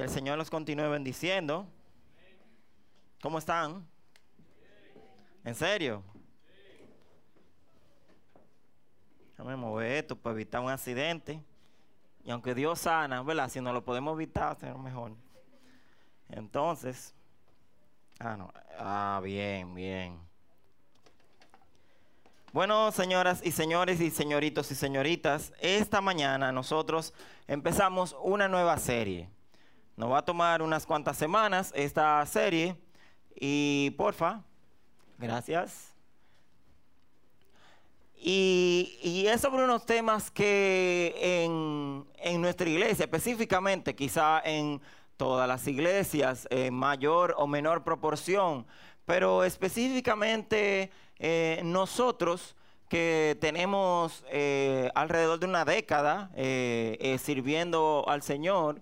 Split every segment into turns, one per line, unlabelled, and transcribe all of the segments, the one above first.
Que el Señor los continúe bendiciendo. ¿Cómo están? ¿En serio? Déjame mover esto para evitar un accidente. Y aunque Dios sana, ¿verdad? Si no lo podemos evitar, será mejor. Entonces, ah, no. Ah, bien, bien. Bueno, señoras y señores y señoritos y señoritas, esta mañana nosotros empezamos una nueva serie. Nos va a tomar unas cuantas semanas esta serie y porfa, gracias. Y, es sobre unos temas que en, en, nuestra iglesia, específicamente quizá en todas las iglesias, en mayor o menor proporción, pero específicamente eh, nosotros que tenemos eh, alrededor de una década eh, sirviendo al Señor,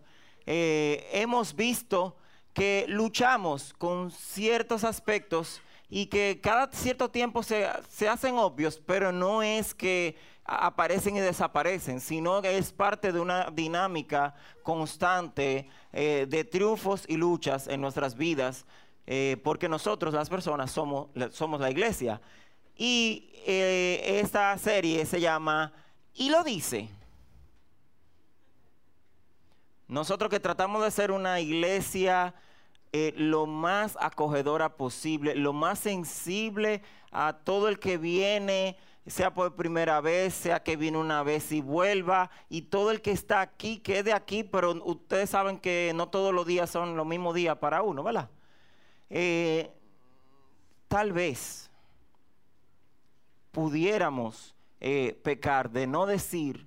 hemos visto que luchamos con ciertos aspectos y que cada cierto tiempo se, se, hacen obvios, pero no es que aparecen y desaparecen, sino que es parte de una dinámica constante de triunfos y luchas en nuestras vidas eh, porque nosotros las personas somos, somos la iglesia. Y eh, esta serie se llama Y lo dice. Nosotros que tratamos de ser una iglesia eh, lo más acogedora posible, lo más sensible a todo el que viene, sea por primera vez, sea que viene una vez y vuelva, y todo el que está aquí, quede aquí, pero ustedes saben que no todos los días son los mismos días para uno, ¿verdad? Eh, tal vez pudiéramos eh, pecar de no decir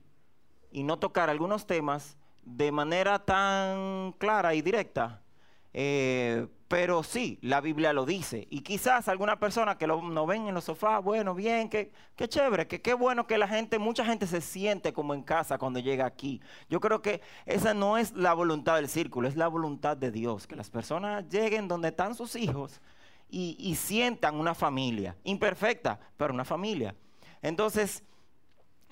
y no tocar algunos temas de manera tan clara y directa. Eh, pero sí, la Biblia lo dice. Y quizás alguna persona que lo, no ven en los sofás, bueno, bien, qué, qué chévere, que qué bueno que la gente, mucha gente se siente como en casa cuando llega aquí. Yo creo que esa no es la voluntad del círculo, es la voluntad de Dios, que las personas lleguen donde están sus hijos y, y sientan una familia, imperfecta, pero una familia. Entonces,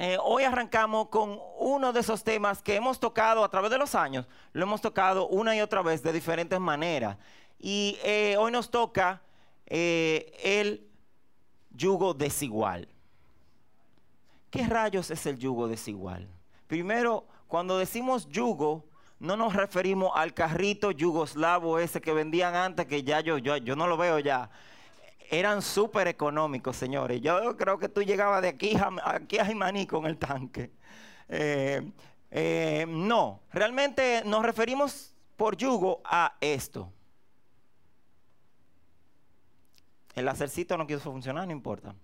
eh, hoy arrancamos con uno de esos temas que hemos tocado a través de los años, lo hemos tocado una y otra vez de diferentes maneras. Y eh, hoy nos toca eh, el yugo desigual. ¿Qué rayos es el yugo desigual? Primero, cuando decimos yugo, no nos referimos al carrito yugoslavo ese que vendían antes, que ya yo, yo, yo no lo veo ya. Eran súper económicos, señores. Yo creo que tú llegabas de aquí a, aquí a Jimaní con el tanque. Eh, no, realmente nos referimos por yugo a esto. El lacercito no quiso funcionar, no importa.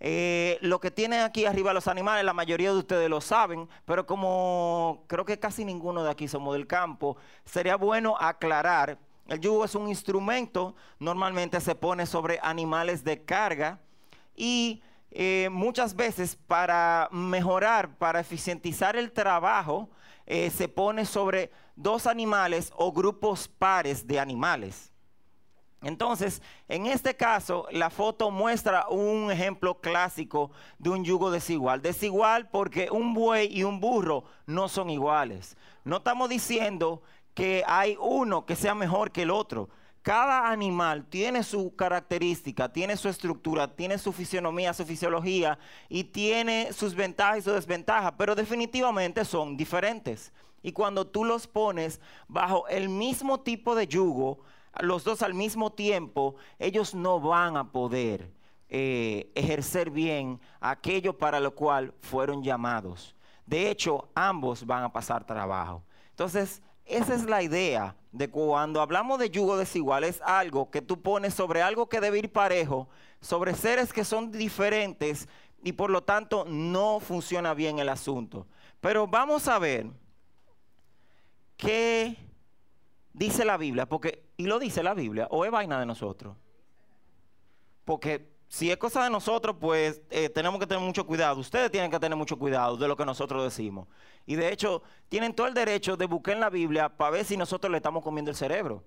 Eh, lo que tienen aquí arriba los animales, la mayoría de ustedes lo saben, pero como creo que casi ninguno de aquí somos del campo, sería bueno aclarar, el yugo es un instrumento, normalmente se pone sobre animales de carga y eh, muchas veces para mejorar, para eficientizar el trabajo, eh, se pone sobre dos animales o grupos pares de animales. Entonces, en este caso, la foto muestra un ejemplo clásico de un yugo desigual. Desigual porque un buey y un burro no son iguales. No estamos diciendo que hay uno que sea mejor que el otro. Cada animal tiene su característica, tiene su estructura, tiene su fisionomía, su fisiología y tiene sus ventajas y sus desventajas, pero definitivamente son diferentes. Y cuando tú los pones bajo el mismo tipo de yugo, los dos al mismo tiempo, ellos no van a poder eh, ejercer bien aquello para lo cual fueron llamados. De hecho, ambos van a pasar trabajo. Entonces, esa es la idea de cuando hablamos de yugo desigual, es algo que tú pones sobre algo que debe ir parejo, sobre seres que son diferentes y por lo tanto no funciona bien el asunto. Pero vamos a ver qué dice la Biblia, porque, y lo dice la Biblia, o es vaina de nosotros. Porque si es cosa de nosotros, pues eh, tenemos que tener mucho cuidado. Ustedes tienen que tener mucho cuidado de lo que nosotros decimos. Y de hecho, tienen todo el derecho de buscar en la Biblia para ver si nosotros le estamos comiendo el cerebro.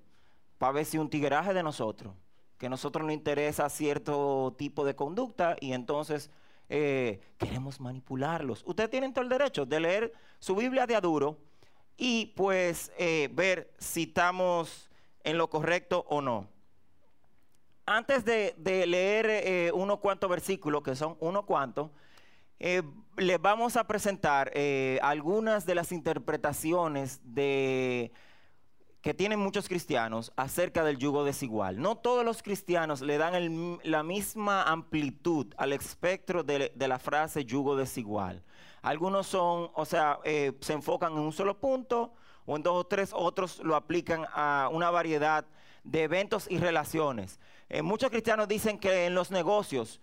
Para ver si un tigueraje de nosotros. Que a nosotros nos interesa cierto tipo de conducta y entonces eh, queremos manipularlos. Ustedes tienen todo el derecho de leer su Biblia de aduro y pues eh, ver si estamos en lo correcto o no. Antes de, leer eh, unos cuantos versículos, que son unos cuantos, eh, les vamos a presentar algunas de las interpretaciones de que tienen muchos cristianos acerca del yugo desigual. No todos los cristianos le dan la misma amplitud al espectro de, la frase yugo desigual. Algunos son, o sea, eh, se enfocan en un solo punto o en dos o tres, otros lo aplican a una variedad de eventos y relaciones. Eh, muchos cristianos dicen que en los negocios,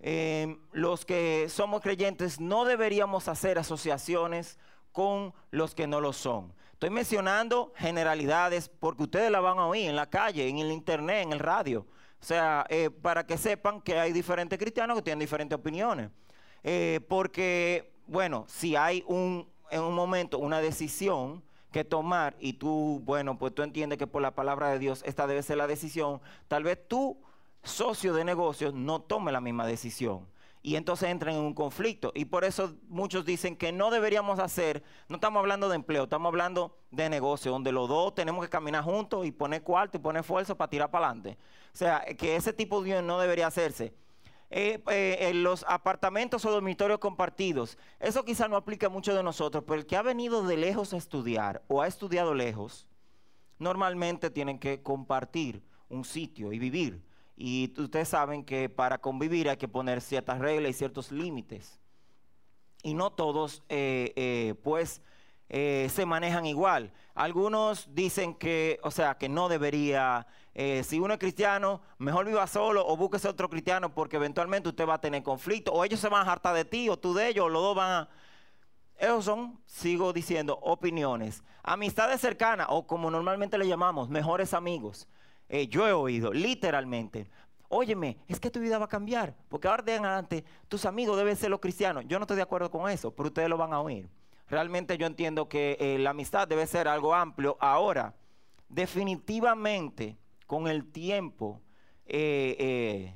eh, los que somos creyentes no deberíamos hacer asociaciones con los que no lo son. Estoy mencionando generalidades porque ustedes la van a oír en la calle, en el internet, en el radio. O sea, eh, para que sepan que hay diferentes cristianos que tienen diferentes opiniones. Eh, porque, bueno, si hay un, en un momento una decisión que tomar y tú, bueno, pues tú entiendes que por la palabra de Dios esta debe ser la decisión, tal vez tú, socio de negocios, no tome la misma decisión y entonces entran en un conflicto. Y por eso muchos dicen que no deberíamos hacer, no estamos hablando de empleo, estamos hablando de negocio, donde los dos tenemos que caminar juntos y poner cuarto y poner esfuerzo para tirar para adelante. O sea, que ese tipo de unión no debería hacerse. Eh, eh, en los apartamentos o dormitorios compartidos, eso quizá no aplica a muchos de nosotros, pero el que ha venido de lejos a estudiar o ha estudiado lejos, normalmente tienen que compartir un sitio y vivir. Y ustedes saben que para convivir hay que poner ciertas reglas y ciertos límites. Y no todos, eh, pues, se manejan igual. Algunos dicen que, o sea, que no debería, si uno es cristiano, mejor viva solo o búsquese otro cristiano porque eventualmente usted va a tener conflicto. O ellos se van a hartar de ti o tú de ellos, o los dos van a... Esos son, sigo diciendo, opiniones. Amistades cercanas o como normalmente le llamamos, mejores amigos. Eh, yo he oído, literalmente, óyeme, es que tu vida va a cambiar, porque ahora de en adelante tus amigos deben ser los cristianos. Yo no estoy de acuerdo con eso, pero ustedes lo van a oír. Realmente yo entiendo que eh, la amistad debe ser algo amplio. Ahora, definitivamente, con el tiempo, eh,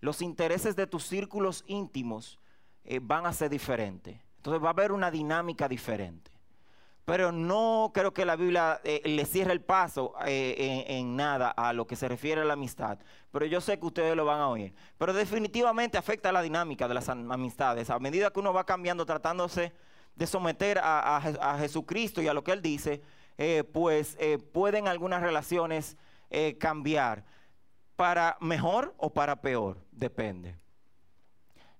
los intereses de tus círculos íntimos van a ser diferentes. Entonces va a haber una dinámica diferente pero no creo que la Biblia eh, le cierre el paso eh, en, nada a lo que se refiere a la amistad. Pero yo sé que ustedes lo van a oír. Pero definitivamente afecta la dinámica de las amistades. A medida que uno va cambiando, tratándose de someter a, Jesucristo y a lo que Él dice, eh, pues pueden algunas relaciones cambiar. Para mejor o para peor, depende.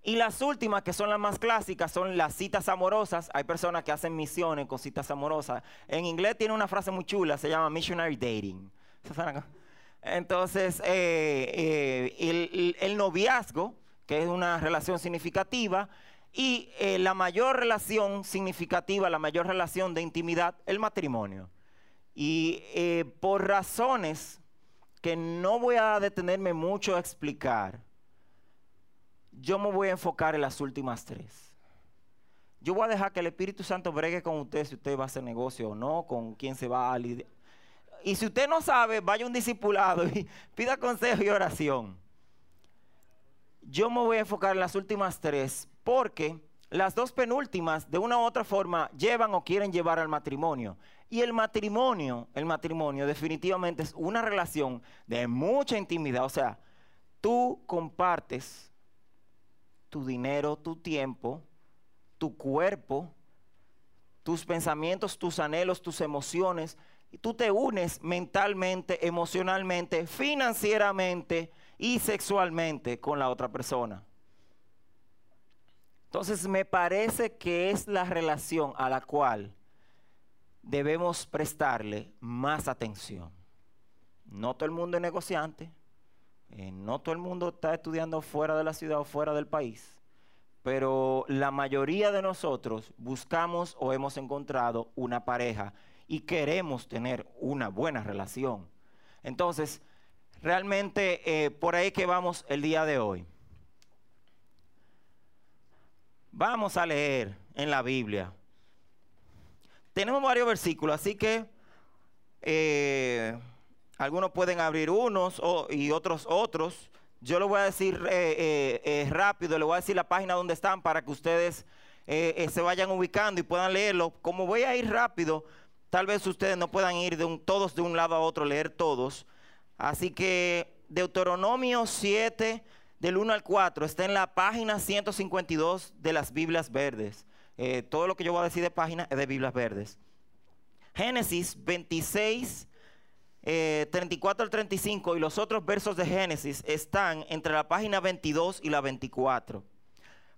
Y las últimas, que son las más clásicas, son las citas amorosas. Hay personas que hacen misiones con citas amorosas. En inglés tiene una frase muy chula, se llama missionary dating. Entonces, eh, eh, el, noviazgo, que es una relación significativa, y eh, la mayor relación significativa, la mayor relación de intimidad, el matrimonio. Y por razones que no voy a detenerme mucho a explicar, yo me voy a enfocar en las últimas tres. Yo voy a dejar que el Espíritu Santo bregue con usted si usted va a hacer negocio o no, con quién se va a lidiar. Y si usted no sabe, vaya un discipulado y pida consejo y oración. Yo me voy a enfocar en las últimas tres porque las dos penúltimas de una u otra forma llevan o quieren llevar al matrimonio. Y el matrimonio, el matrimonio definitivamente es una relación de mucha intimidad. O sea, tú compartes tu dinero, tu tiempo, tu cuerpo, tus pensamientos, tus anhelos, tus emociones. Y tú te unes mentalmente, emocionalmente, financieramente y sexualmente con la otra persona. Entonces me parece que es la relación a la cual debemos prestarle más atención. No todo el mundo es negociante, eh, no todo el mundo está estudiando fuera de la ciudad o fuera del país, pero la mayoría de nosotros buscamos o hemos encontrado una pareja y queremos tener una buena relación. Entonces, realmente eh, por ahí que vamos el día de hoy. Vamos a leer en la Biblia. Tenemos varios versículos, así que... Eh, algunos pueden abrir unos y otros otros. Yo lo voy a decir eh, eh, rápido, le voy a decir la página donde están para que ustedes se vayan ubicando y puedan leerlo. Como voy a ir rápido, tal vez ustedes no puedan ir de todos de un lado a otro, leer todos. Así que Deuteronomio 7, del 1 al 4, está en la página 152 de las Biblias Verdes. Eh, todo lo que yo voy a decir de página es de Biblias Verdes. Génesis 26, 34 eh, al 35 y los otros versos de Génesis están entre la página 22 y la 24.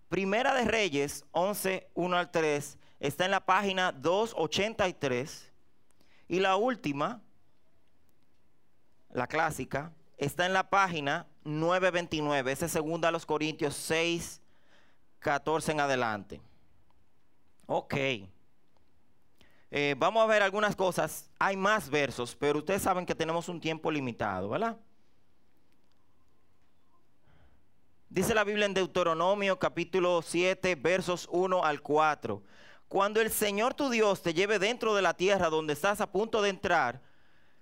Primera de Reyes 11, 1 al 3 está en la página 283 y la última, la clásica, está en la página 929. Ese es segunda a los Corintios 6, 14 en adelante. Ok. Eh, vamos a ver algunas cosas. Hay más versos, pero ustedes saben que tenemos un tiempo limitado, ¿verdad? Dice la Biblia en Deuteronomio capítulo 7, versos 1 al 4. Cuando el Señor tu Dios te lleve dentro de la tierra donde estás a punto de entrar,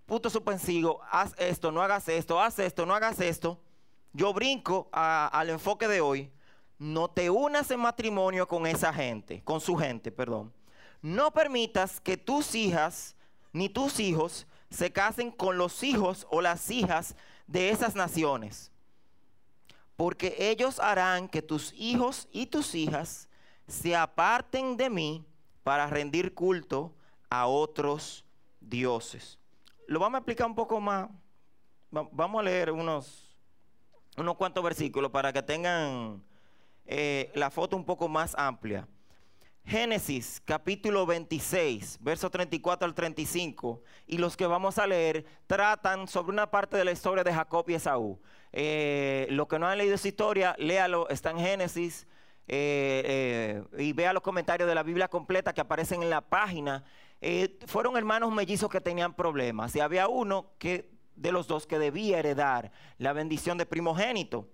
punto suspensivo, haz esto, no hagas esto, haz esto, no hagas esto. Yo brinco al enfoque de hoy. No te unas en matrimonio con esa gente, con su gente, perdón. No permitas que tus hijas ni tus hijos se casen con los hijos o las hijas de esas naciones. Porque ellos harán que tus hijos y tus hijas se aparten de mí para rendir culto a otros dioses lo vamos a explicar un poco más. Vamos a leer unos, unos cuantos versículos para que tengan eh, la foto un poco más amplia. Génesis capítulo 26, verso 34 al 35, y los que vamos a leer tratan sobre una parte de la historia de Jacob y Esaú. Eh, los que no han leído esa historia, léalo, está en Génesis, eh, y vea los comentarios de la Biblia completa que aparecen en la página eh, fueron hermanos mellizos que tenían problemas y había uno que, de los dos que debía heredar la bendición de primogénito.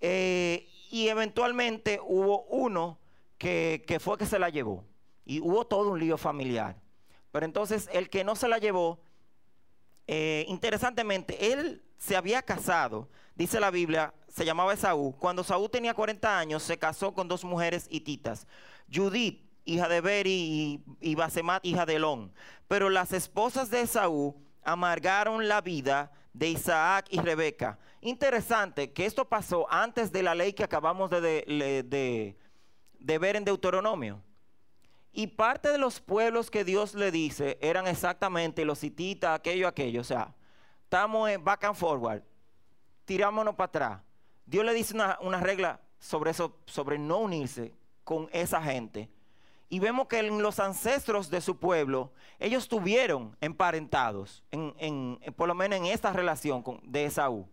Eh, y eventualmente hubo uno que, fue que se la llevó y hubo todo un lío familiar. Pero entonces el que no se la llevó, eh, interesantemente, él se había casado, dice la Biblia, se llamaba Esaú. Cuando Saúl tenía 40 años, se casó con dos mujeres hititas. Judith hija de Beri, y, Basemat, hija de Elón. Pero las esposas de Esaú amargaron la vida de Isaac y Rebeca. Interesante que esto pasó antes de la ley que acabamos de, ver en Deuteronomio. Y parte de los pueblos que Dios le dice eran exactamente los hititas, aquello, aquello. O sea, estamos en back and forward. Tirámonos para atrás. Dios le dice una, una regla sobre eso, sobre no unirse con esa gente y vemos que en los ancestros de su pueblo, ellos estuvieron emparentados, en, por lo menos en esta relación de Esaú.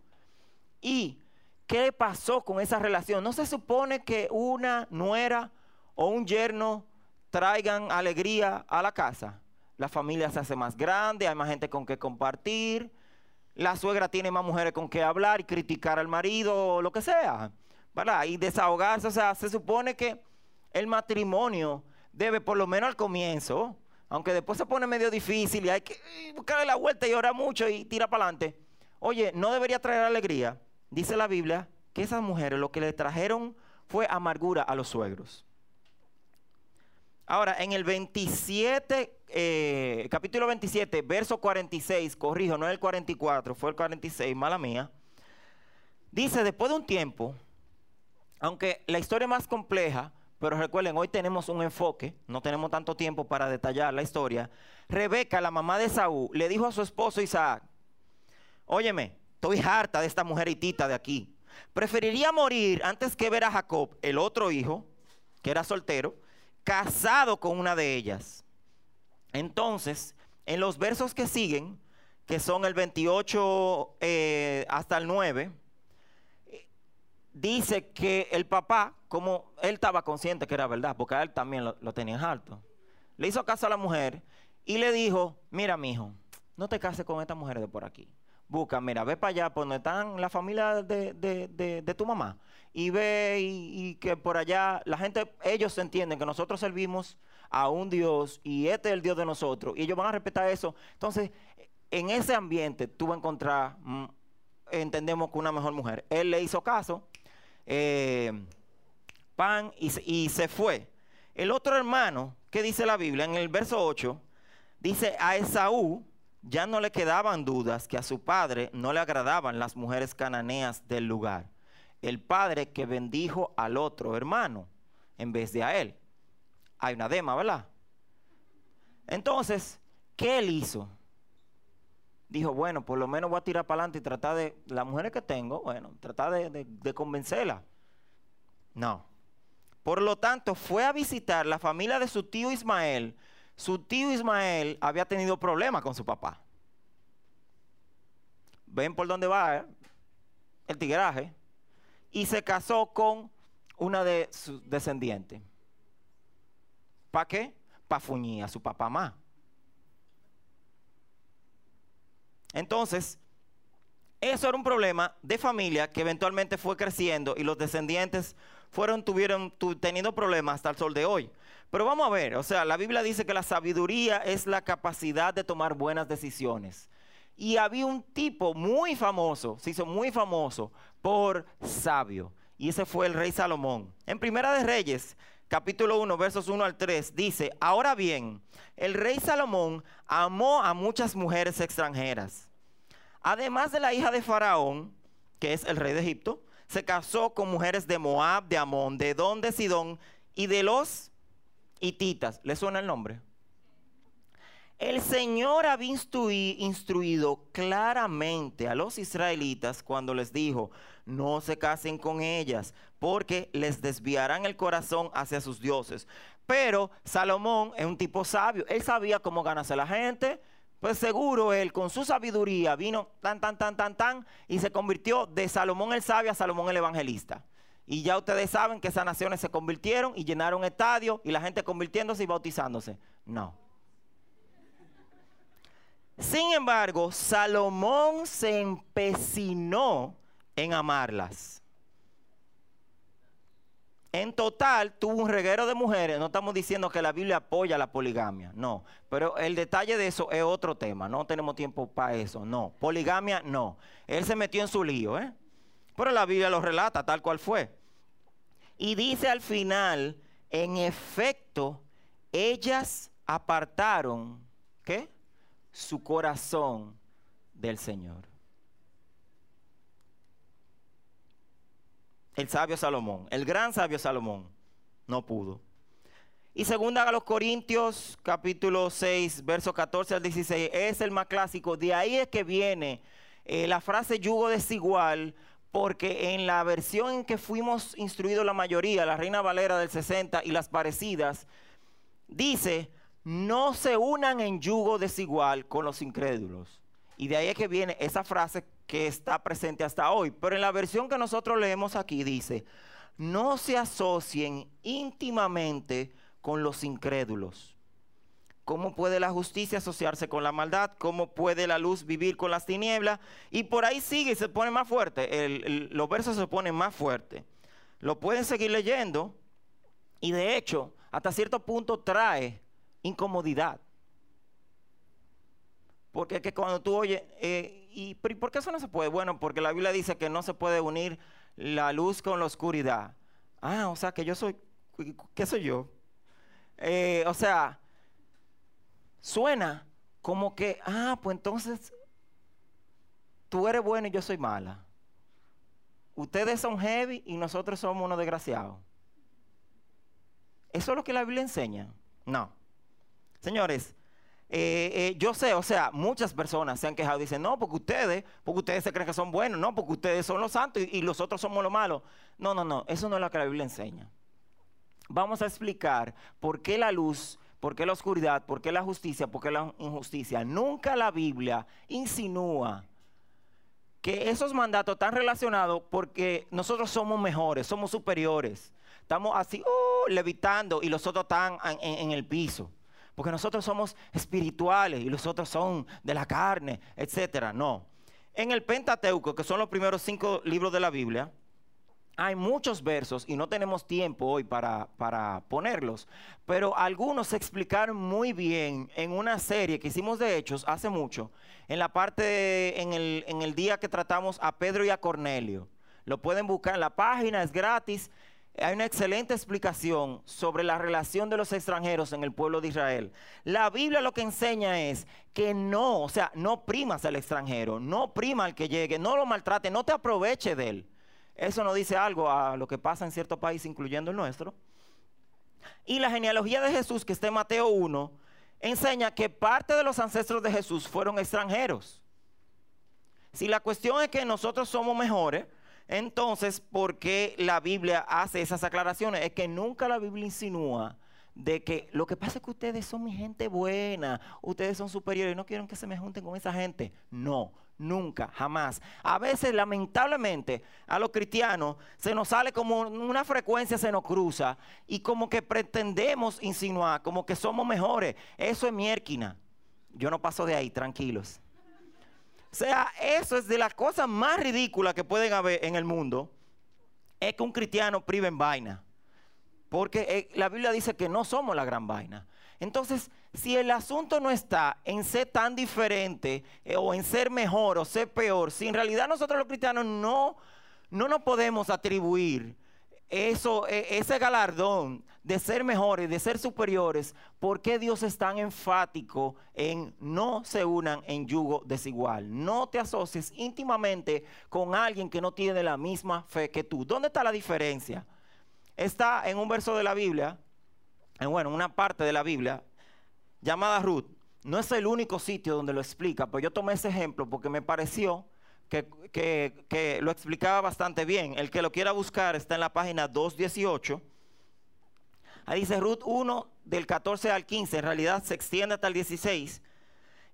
¿Y qué pasó con esa relación? ¿No se supone que una nuera o un yerno traigan alegría a la casa? La familia se hace más grande, hay más gente con que compartir, la suegra tiene más mujeres con que hablar y criticar al marido o lo que sea, ¿verdad? Y desahogarse, o sea, se supone que el matrimonio debe, por lo menos al comienzo, aunque después se pone medio difícil y hay que buscarle la vuelta y orar mucho y tira para adelante. Oye, no debería traer alegría. Dice la Biblia que esas mujeres lo que le trajeron fue amargura a los suegros. Ahora, en el 27, eh, capítulo 27, verso 46, corrijo, no es el 44, fue el 46, mala mía. Dice, después de un tiempo, aunque la historia más compleja, pero recuerden, hoy tenemos un enfoque, no tenemos tanto tiempo para detallar la historia. Rebeca, la mamá de Saúl, le dijo a su esposo Isaac, óyeme, estoy harta de esta mujer hitita de aquí. Preferiría morir antes que ver a Jacob, el otro hijo, que era soltero, casado con una de ellas. Entonces, en los versos que siguen, que son el 28 eh, hasta el 9, dice que el papá, como él estaba consciente que era verdad, porque a él también lo, tenía tenían alto, le hizo caso a la mujer y le dijo, mira mi hijo, no te cases con esta mujer de por aquí. Busca, mira, ve para allá, por donde están la familia de, tu mamá. Y ve y, y, que por allá la gente, ellos entienden que nosotros servimos a un Dios y este es el Dios de nosotros. Y ellos van a respetar eso. Entonces, en ese ambiente tú vas a encontrar, mm, entendemos que una mejor mujer. Él le hizo caso eh, pan y, se fue. El otro hermano, que dice la Biblia en el verso 8, Dice, a Esaú ya no le quedaban dudas que a su padre no le agradaban las mujeres cananeas del lugar. El padre que bendijo al otro hermano en vez de a él. Hay una dema, ¿verdad? Entonces, ¿qué él hizo? Dijo, bueno, por lo menos voy a tirar para adelante y tratar de, las mujeres que tengo, bueno, tratar de, de convencerla. No. Por lo tanto, fue a visitar la familia de su tío Ismael. Su tío Ismael había tenido problemas con su papá. Ven por dónde va eh? el tigraje. Y se casó con una de sus descendientes. ¿Para qué? Para fuñir a su papá más. Entonces, eso era un problema de familia que eventualmente fue creciendo y los descendientes fueron, tuvieron, teniendo problemas hasta el sol de hoy. Pero vamos a ver, o sea, la Biblia dice que la sabiduría es la capacidad de tomar buenas decisiones. Y había un tipo muy famoso, se hizo muy famoso por sabio. Y ese fue el rey Salomón. En Primera de Reyes, capítulo 1, versos 1 al 3, dice, ahora bien, el rey Salomón amó a muchas mujeres extranjeras. Además de la hija de Faraón, que es el rey de Egipto, se casó con mujeres de Moab, de Amón, de Don, de Sidón y de los hititas. ¿Le suena el nombre? El Señor había instruido claramente a los israelitas cuando les dijo, no se casen con ellas, porque les desviarán el corazón hacia sus dioses. Pero Salomón es un tipo sabio, él sabía cómo ganarse la gente, pues seguro él con su sabiduría vino tan, tan, tan, tan, tan, y se convirtió de Salomón el sabio a Salomón el evangelista. Y ya ustedes saben que esas naciones se convirtieron y llenaron estadios y la gente convirtiéndose y bautizándose. No. Sin embargo, Salomón se empecinó en amarlas. En total tuvo un reguero de mujeres. No estamos diciendo que la Biblia apoya la poligamia, no. Pero el detalle de eso es otro tema. No tenemos tiempo para eso, no. Poligamia, no. Él se metió en su lío, ¿eh? Pero la Biblia lo relata tal cual fue. Y dice al final, en efecto, ellas apartaron, ¿qué? Su corazón del Señor. El sabio Salomón, el gran sabio Salomón, no pudo. Y segunda a los Corintios, capítulo 6, verso 14 al 16, es el más clásico. De ahí es que viene eh, la frase yugo desigual, porque en la versión en que fuimos instruidos la mayoría, la Reina Valera del 60 y las parecidas, dice, no se unan en yugo desigual con los incrédulos. Y de ahí es que viene esa frase que está presente hasta hoy. Pero en la versión que nosotros leemos aquí dice, no se asocien íntimamente con los incrédulos. ¿Cómo puede la justicia asociarse con la maldad? ¿Cómo puede la luz vivir con las tinieblas? Y por ahí sigue y se pone más fuerte. los versos se ponen más fuertes. Lo pueden seguir leyendo y de hecho hasta cierto punto trae incomodidad. Porque que cuando tú oyes, eh, ¿y por qué eso no se puede? Bueno, porque la Biblia dice que no se puede unir la luz con la oscuridad. Ah, o sea, que yo soy, ¿qué soy yo? Eh, o sea, suena como que, ah, pues entonces tú eres bueno y yo soy mala. Ustedes son heavy y nosotros somos unos desgraciados. ¿Eso es lo que la Biblia enseña? No. Señores, eh, eh, yo sé, o sea, muchas personas se han quejado y dicen, no, porque ustedes, porque ustedes se creen que son buenos, no, porque ustedes son los santos y, y los otros somos los malos. No, no, no, eso no es lo que la Biblia enseña. Vamos a explicar por qué la luz, por qué la oscuridad, por qué la justicia, por qué la injusticia. Nunca la Biblia insinúa que esos mandatos están relacionados porque nosotros somos mejores, somos superiores. Estamos así, uh, levitando y los otros están en el piso porque nosotros somos espirituales y los otros son de la carne, etcétera. No. En el Pentateuco, que son los primeros cinco libros de la Biblia, hay muchos versos y no tenemos tiempo hoy para, para, ponerlos, pero algunos se explicaron muy bien en una serie que hicimos de Hechos hace mucho, en la parte, en, el, en el día que tratamos a Pedro y a Cornelio. Lo pueden buscar en la página, es gratis. Hay una excelente explicación sobre la relación de los extranjeros en el pueblo de Israel. La Biblia lo que enseña es que no, o sea, no primas al extranjero, no prima al que llegue, no lo maltrate, no te aproveche de él. Eso no dice algo a lo que pasa en cierto país, incluyendo el nuestro. Y la genealogía de Jesús, que está en Mateo 1, enseña que parte de los ancestros de Jesús fueron extranjeros. Si la cuestión es que nosotros somos mejores, entonces, ¿por qué la Biblia hace esas aclaraciones? Es que nunca la Biblia insinúa de que lo que pasa es que ustedes son mi gente buena, ustedes son superiores, no quieren que se me junten con esa gente. No, nunca, jamás. A veces, lamentablemente, a los cristianos se nos sale como una frecuencia, se nos cruza y como que pretendemos insinuar, como que somos mejores. Eso es miérquina. Yo no paso de ahí, tranquilos. O sea, eso es de las cosas más ridículas que pueden haber en el mundo. Es que un cristiano prive en vaina. Porque eh, la Biblia dice que no somos la gran vaina. Entonces, si el asunto no está en ser tan diferente eh, o en ser mejor o ser peor, si en realidad nosotros los cristianos no, no nos podemos atribuir eso, e, ese galardón de ser mejores, de ser superiores, ¿por qué Dios es tan enfático en no se unan en yugo desigual? No te asocies íntimamente con alguien que no tiene la misma fe que tú. ¿Dónde está la diferencia? Está en un verso de la Biblia, en, bueno, una parte de la Biblia, llamada Ruth. No es el único sitio donde lo explica, pero yo tomé ese ejemplo porque me pareció que, lo explicaba bastante bien. El que lo quiera buscar está en la página 218. Ahí dice Ruth 1 del 14 al 15, en realidad se extiende hasta el 16.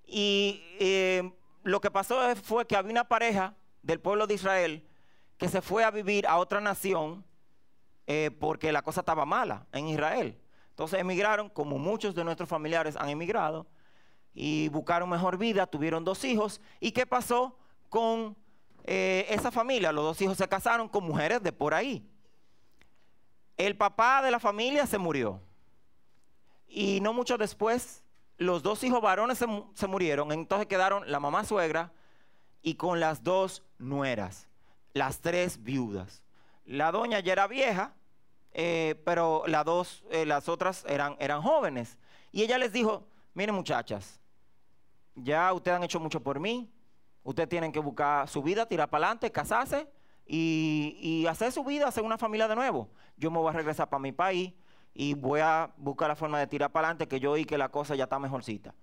Y eh, lo que pasó fue que había una pareja del pueblo de Israel que se fue a vivir a otra nación eh, porque la cosa estaba mala en Israel. Entonces emigraron, como muchos de nuestros familiares han emigrado, y buscaron mejor vida, tuvieron dos hijos. ¿Y qué pasó? Con eh, esa familia. Los dos hijos se casaron con mujeres de por ahí. El papá de la familia se murió. Y no mucho después, los dos hijos varones se, murieron. Entonces quedaron la mamá suegra y con las dos nueras, las tres viudas. La doña ya era vieja, eh, pero las dos, eh, las otras eran, eran jóvenes. Y ella les dijo, miren muchachas, ya ustedes han hecho mucho por mí, Ustedes tienen que buscar su vida, tirar para adelante, casarse y, hacer su vida, hacer una familia de nuevo. Yo me voy a regresar para mi país y voy a buscar la forma de tirar para adelante, que yo oí que la cosa ya está mejorcita.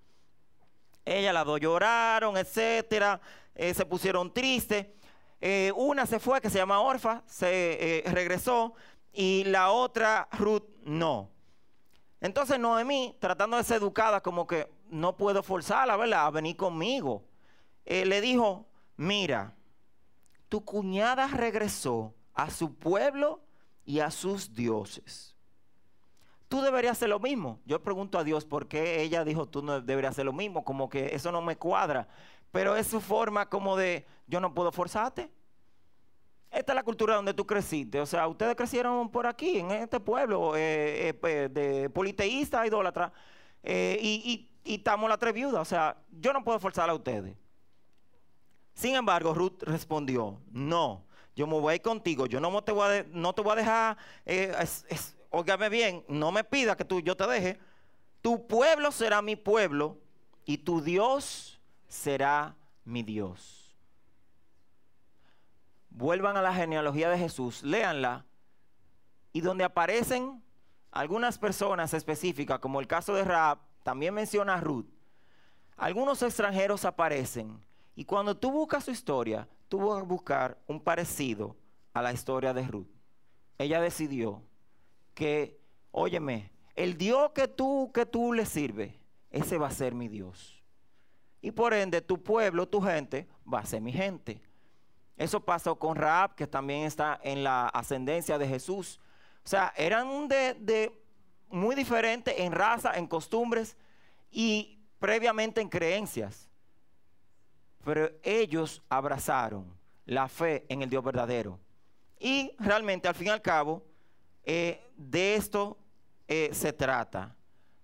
Ella las dos lloraron, etcétera, eh, se pusieron tristes. Eh, una se fue, que se llama Orfa, se eh, regresó, y la otra, Ruth, no. Entonces Noemí, tratando de ser educada, como que no puedo forzarla, ¿verdad?, a venir conmigo. Eh, le dijo, mira, tu cuñada regresó a su pueblo y a sus dioses. Tú deberías hacer lo mismo. Yo pregunto a Dios por qué ella dijo, tú no deberías hacer lo mismo, como que eso no me cuadra. Pero es su forma como de, yo no puedo forzarte. Esta es la cultura donde tú creciste. O sea, ustedes crecieron por aquí, en este pueblo eh, eh, pues, de politeísta, idólatra. y, y, estamos las tres viudas. O sea, yo no puedo forzar a ustedes. Sin embargo, Ruth respondió, no, yo me voy contigo, yo no te voy a, no te voy a dejar, eh, óigame bien, no me pida que tú, yo te deje, tu pueblo será mi pueblo y tu Dios será mi Dios. Vuelvan a la genealogía de Jesús, léanla, y donde aparecen algunas personas específicas, como el caso de Raab, también menciona a Ruth, algunos extranjeros aparecen y cuando tú buscas su historia, tú vas a buscar un parecido a la historia de Ruth. Ella decidió que, óyeme, el Dios que tú, que tú le sirves, ese va a ser mi Dios. Y por ende, tu pueblo, tu gente, va a ser mi gente. Eso pasó con Raab, que también está en la ascendencia de Jesús. O sea, eran de, de muy diferentes en raza, en costumbres y previamente en creencias. Pero ellos abrazaron la fe en el Dios verdadero. Y realmente, al fin y al cabo, eh, de esto eh, se trata,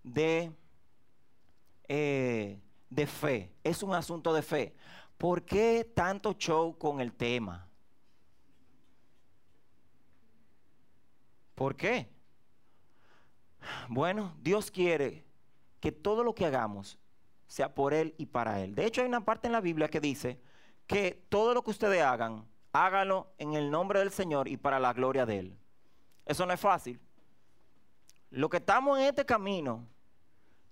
de, eh, de fe. Es un asunto de fe. ¿Por qué tanto show con el tema? ¿Por qué? Bueno, Dios quiere que todo lo que hagamos sea por Él y para Él. De hecho, hay una parte en la Biblia que dice que todo lo que ustedes hagan, hágalo en el nombre del Señor y para la gloria de Él. Eso no es fácil. Lo que estamos en este camino,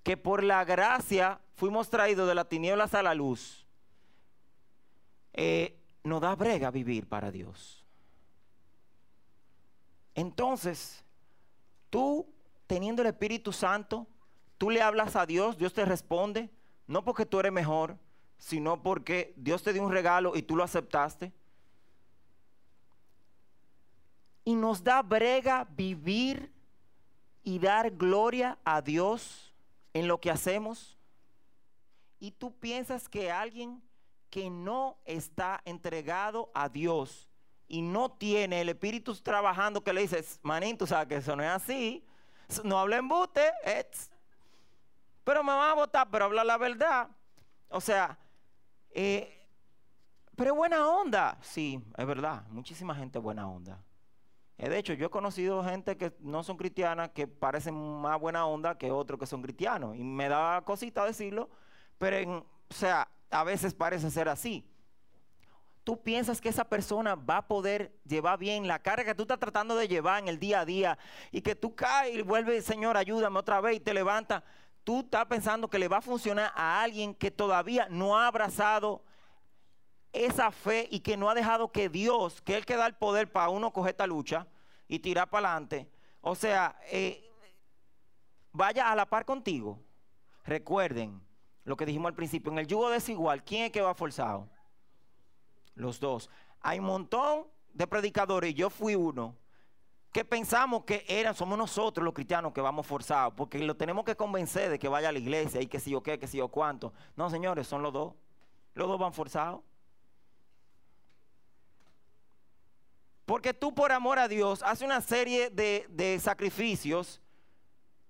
que por la gracia fuimos traídos de las tinieblas a la luz, eh, nos da brega vivir para Dios. Entonces, tú teniendo el Espíritu Santo, tú le hablas a Dios, Dios te responde, no porque tú eres mejor, sino porque Dios te dio un regalo y tú lo aceptaste. Y nos da brega vivir y dar gloria a Dios en lo que hacemos. Y tú piensas que alguien que no está entregado a Dios y no tiene el Espíritu trabajando que le dices, manín, tú sabes que eso no es así, no habla en bute, pero me van a votar, pero habla la verdad. O sea, eh, pero buena onda, sí, es verdad, muchísima gente buena onda. Eh, de hecho, yo he conocido gente que no son cristianas que parecen más buena onda que otros que son cristianos. Y me da cosita decirlo, pero o sea, a veces parece ser así. Tú piensas que esa persona va a poder llevar bien la carga que tú estás tratando de llevar en el día a día y que tú caes y vuelves, Señor, ayúdame otra vez y te levantas. Tú estás pensando que le va a funcionar a alguien que todavía no ha abrazado esa fe y que no ha dejado que Dios, que Él que da el poder para uno coger esta lucha y tirar para adelante, o sea, eh, vaya a la par contigo. Recuerden, lo que dijimos al principio, en el yugo desigual, ¿quién es que va forzado? Los dos. Hay un montón de predicadores, yo fui uno, que pensamos que eran, somos nosotros los cristianos que vamos forzados, porque lo tenemos que convencer de que vaya a la iglesia y que si o qué, que si o cuánto. No, señores, son los dos. Los dos van forzados. Porque tú por amor a Dios haces una serie de, de sacrificios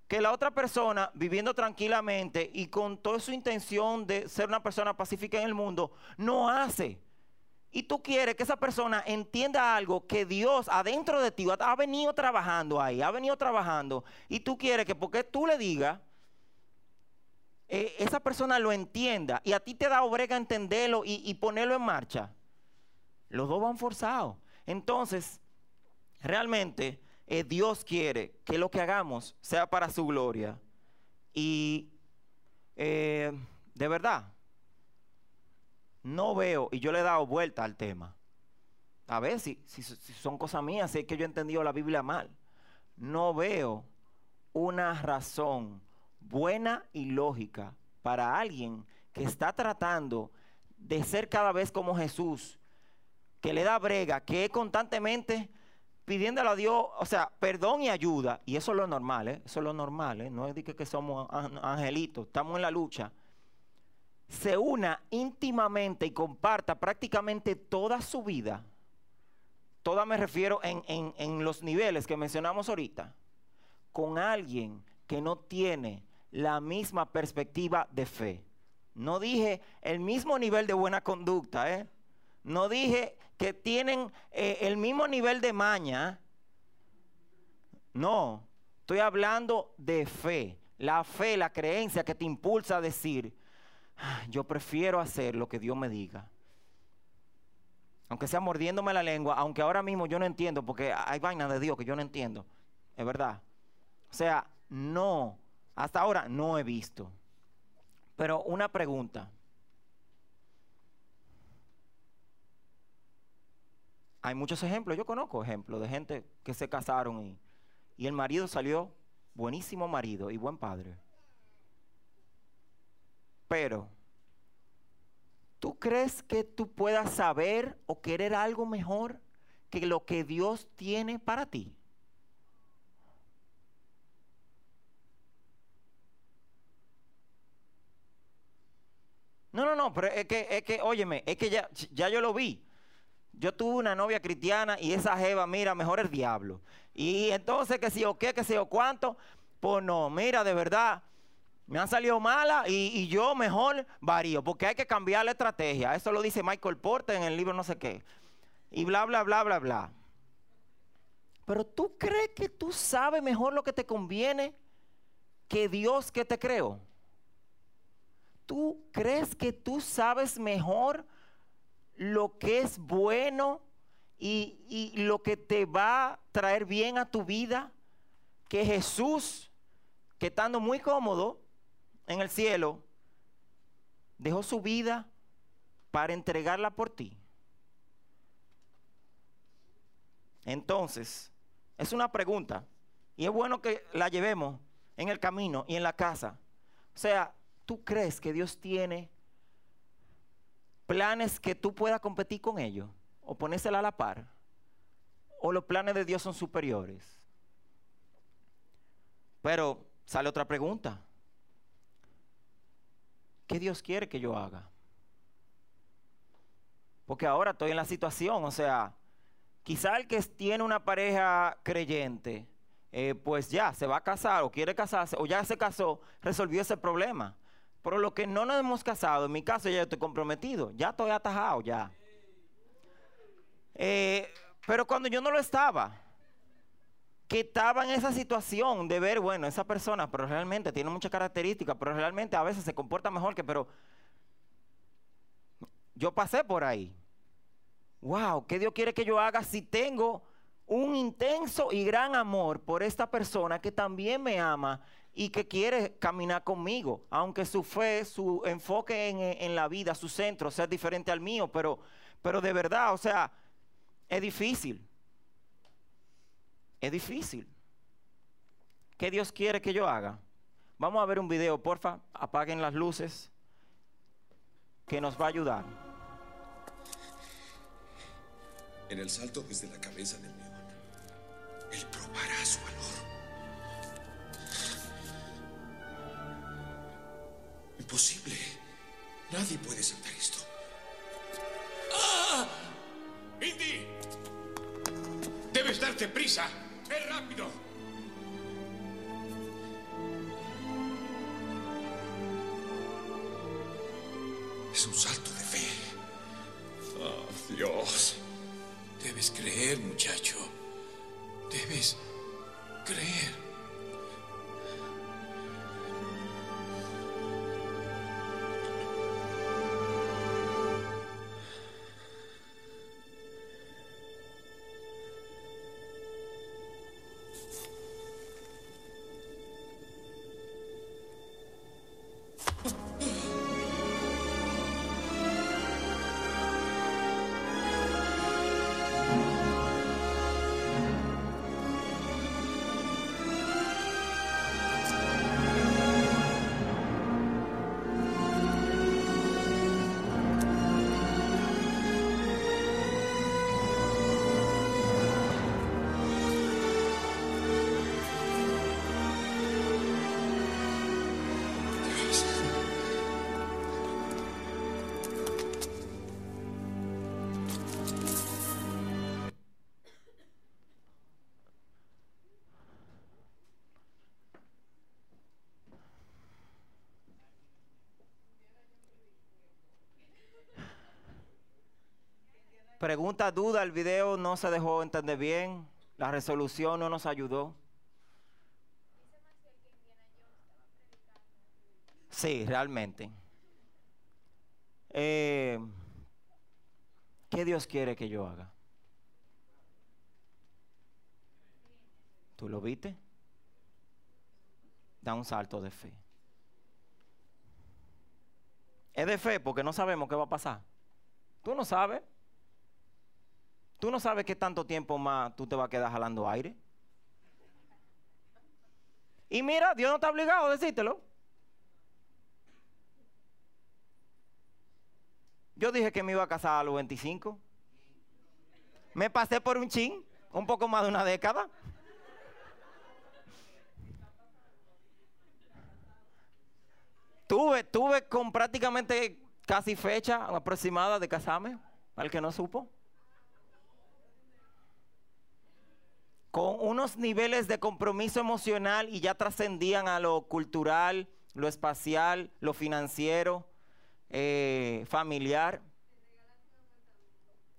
que la otra persona, viviendo tranquilamente y con toda su intención de ser una persona pacífica en el mundo, no hace. Y tú quieres que esa persona entienda algo que Dios adentro de ti ha venido trabajando ahí, ha venido trabajando. Y tú quieres que porque tú le digas, eh, esa persona lo entienda y a ti te da obrega entenderlo y, ponerlo en marcha. Los dos van forzados. Entonces, realmente eh, Dios quiere que lo que hagamos sea para su gloria. Y eh, de verdad, no veo, y yo le he dado vuelta al tema. A ver si, si, son cosas mías, si es que yo he entendido la Biblia mal. No veo una razón buena y lógica para alguien que está tratando de ser cada vez como Jesús, que le da brega, que es constantemente pidiéndole a Dios, o sea, perdón y ayuda. Y eso es lo normal, ¿eh? Eso es lo normal, ¿eh? No es de que, somos angelitos, estamos en la lucha. Se una íntimamente y comparta prácticamente toda su vida. Toda me refiero en, en los niveles que mencionamos ahorita. Con alguien que no tiene la misma perspectiva de fe. No dije el mismo nivel de buena conducta, ¿eh? No dije que tienen eh, el mismo nivel de maña. No, estoy hablando de fe. La fe, la creencia que te impulsa a decir, yo prefiero hacer lo que Dios me diga. Aunque sea mordiéndome la lengua, aunque ahora mismo yo no entiendo, porque hay vainas de Dios que yo no entiendo. Es verdad. O sea, no, hasta ahora no he visto. Pero una pregunta. Hay muchos ejemplos, yo conozco ejemplos de gente que se casaron y, y el marido salió buenísimo marido y buen padre. Pero, ¿tú crees que tú puedas saber o querer algo mejor que lo que Dios tiene para ti? No, no, no, pero es que, es que, óyeme, es que ya, ya yo lo vi. Yo tuve una novia cristiana y esa jeva, mira, mejor el diablo. Y entonces, que si o qué, que si o cuánto, pues no, mira, de verdad, me han salido malas y, yo mejor varío, porque hay que cambiar la estrategia. Eso lo dice Michael Porter en el libro no sé qué. Y bla, bla, bla, bla, bla. Pero tú crees que tú sabes mejor lo que te conviene que Dios que te creó. ¿Tú crees que tú sabes mejor lo que es bueno y, y, lo que te va a traer bien a tu vida que Jesús, que estando muy cómodo en el cielo, dejó su vida para entregarla por ti? Entonces, es una pregunta y es bueno que la llevemos en el camino y en la casa. O sea, ¿tú crees que Dios tiene planes que tú puedas competir con ellos o ponérsela a la par? ¿O los planes de Dios son superiores? Pero sale otra pregunta. ¿Qué Dios quiere que yo haga? Porque ahora estoy en la situación, o sea, quizá el que tiene una pareja creyente, eh, pues ya se va a casar o quiere casarse o ya se casó, resolvió ese problema. Pero lo que no nos hemos casado, en mi caso ya estoy comprometido, ya estoy atajado, ya. Eh, pero cuando yo no lo estaba, que estaba en esa situación de ver, bueno, esa persona, pero realmente tiene muchas características, pero realmente a veces se comporta mejor que, pero yo pasé por ahí. Wow, ¿qué Dios quiere que yo haga si tengo un intenso y gran amor por esta persona que también me ama y que quiere caminar conmigo, aunque su fe, su enfoque en, la vida, su centro sea diferente al mío, pero, pero de verdad, o sea, es difícil. Es difícil. ¿Qué Dios quiere que yo haga? Vamos a ver un video, porfa, apaguen las luces, que nos va a ayudar.
En el salto desde la cabeza del él probará su valor. Imposible. Nadie puede saltar esto. ¡Ah! ¡Indy! Debes darte prisa. ¡Es rápido! Es un salto de fe. Oh, Dios. Debes creer, muchacho. Debes creer.
Pregunta, duda, el video no se dejó entender bien, la resolución no nos ayudó. Sí, realmente. Eh, ¿Qué Dios quiere que yo haga? ¿Tú lo viste? Da un salto de fe. Es de fe porque no sabemos qué va a pasar. Tú no sabes. ¿Tú no sabes qué tanto tiempo más tú te vas a quedar jalando aire? Y mira, Dios no está obligado a decírtelo. Yo dije que me iba a casar a los 25. Me pasé por un chin, un poco más de una década. Tuve, tuve con prácticamente casi fecha aproximada de casarme, al que no supo. Con unos niveles de compromiso emocional y ya trascendían a lo cultural, lo espacial, lo financiero, eh, familiar.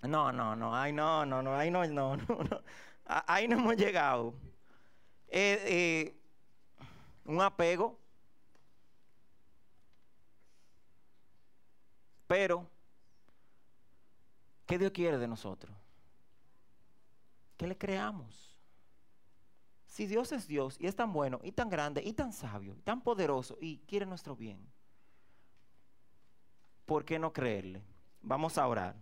No, no, no, ay, no, no, no, ay, no, no, no, ahí no hemos llegado. Eh, eh, un apego. Pero, ¿qué Dios quiere de nosotros? Que le creamos. Si Dios es Dios y es tan bueno y tan grande y tan sabio y tan poderoso y quiere nuestro bien, ¿por qué no creerle? Vamos a orar.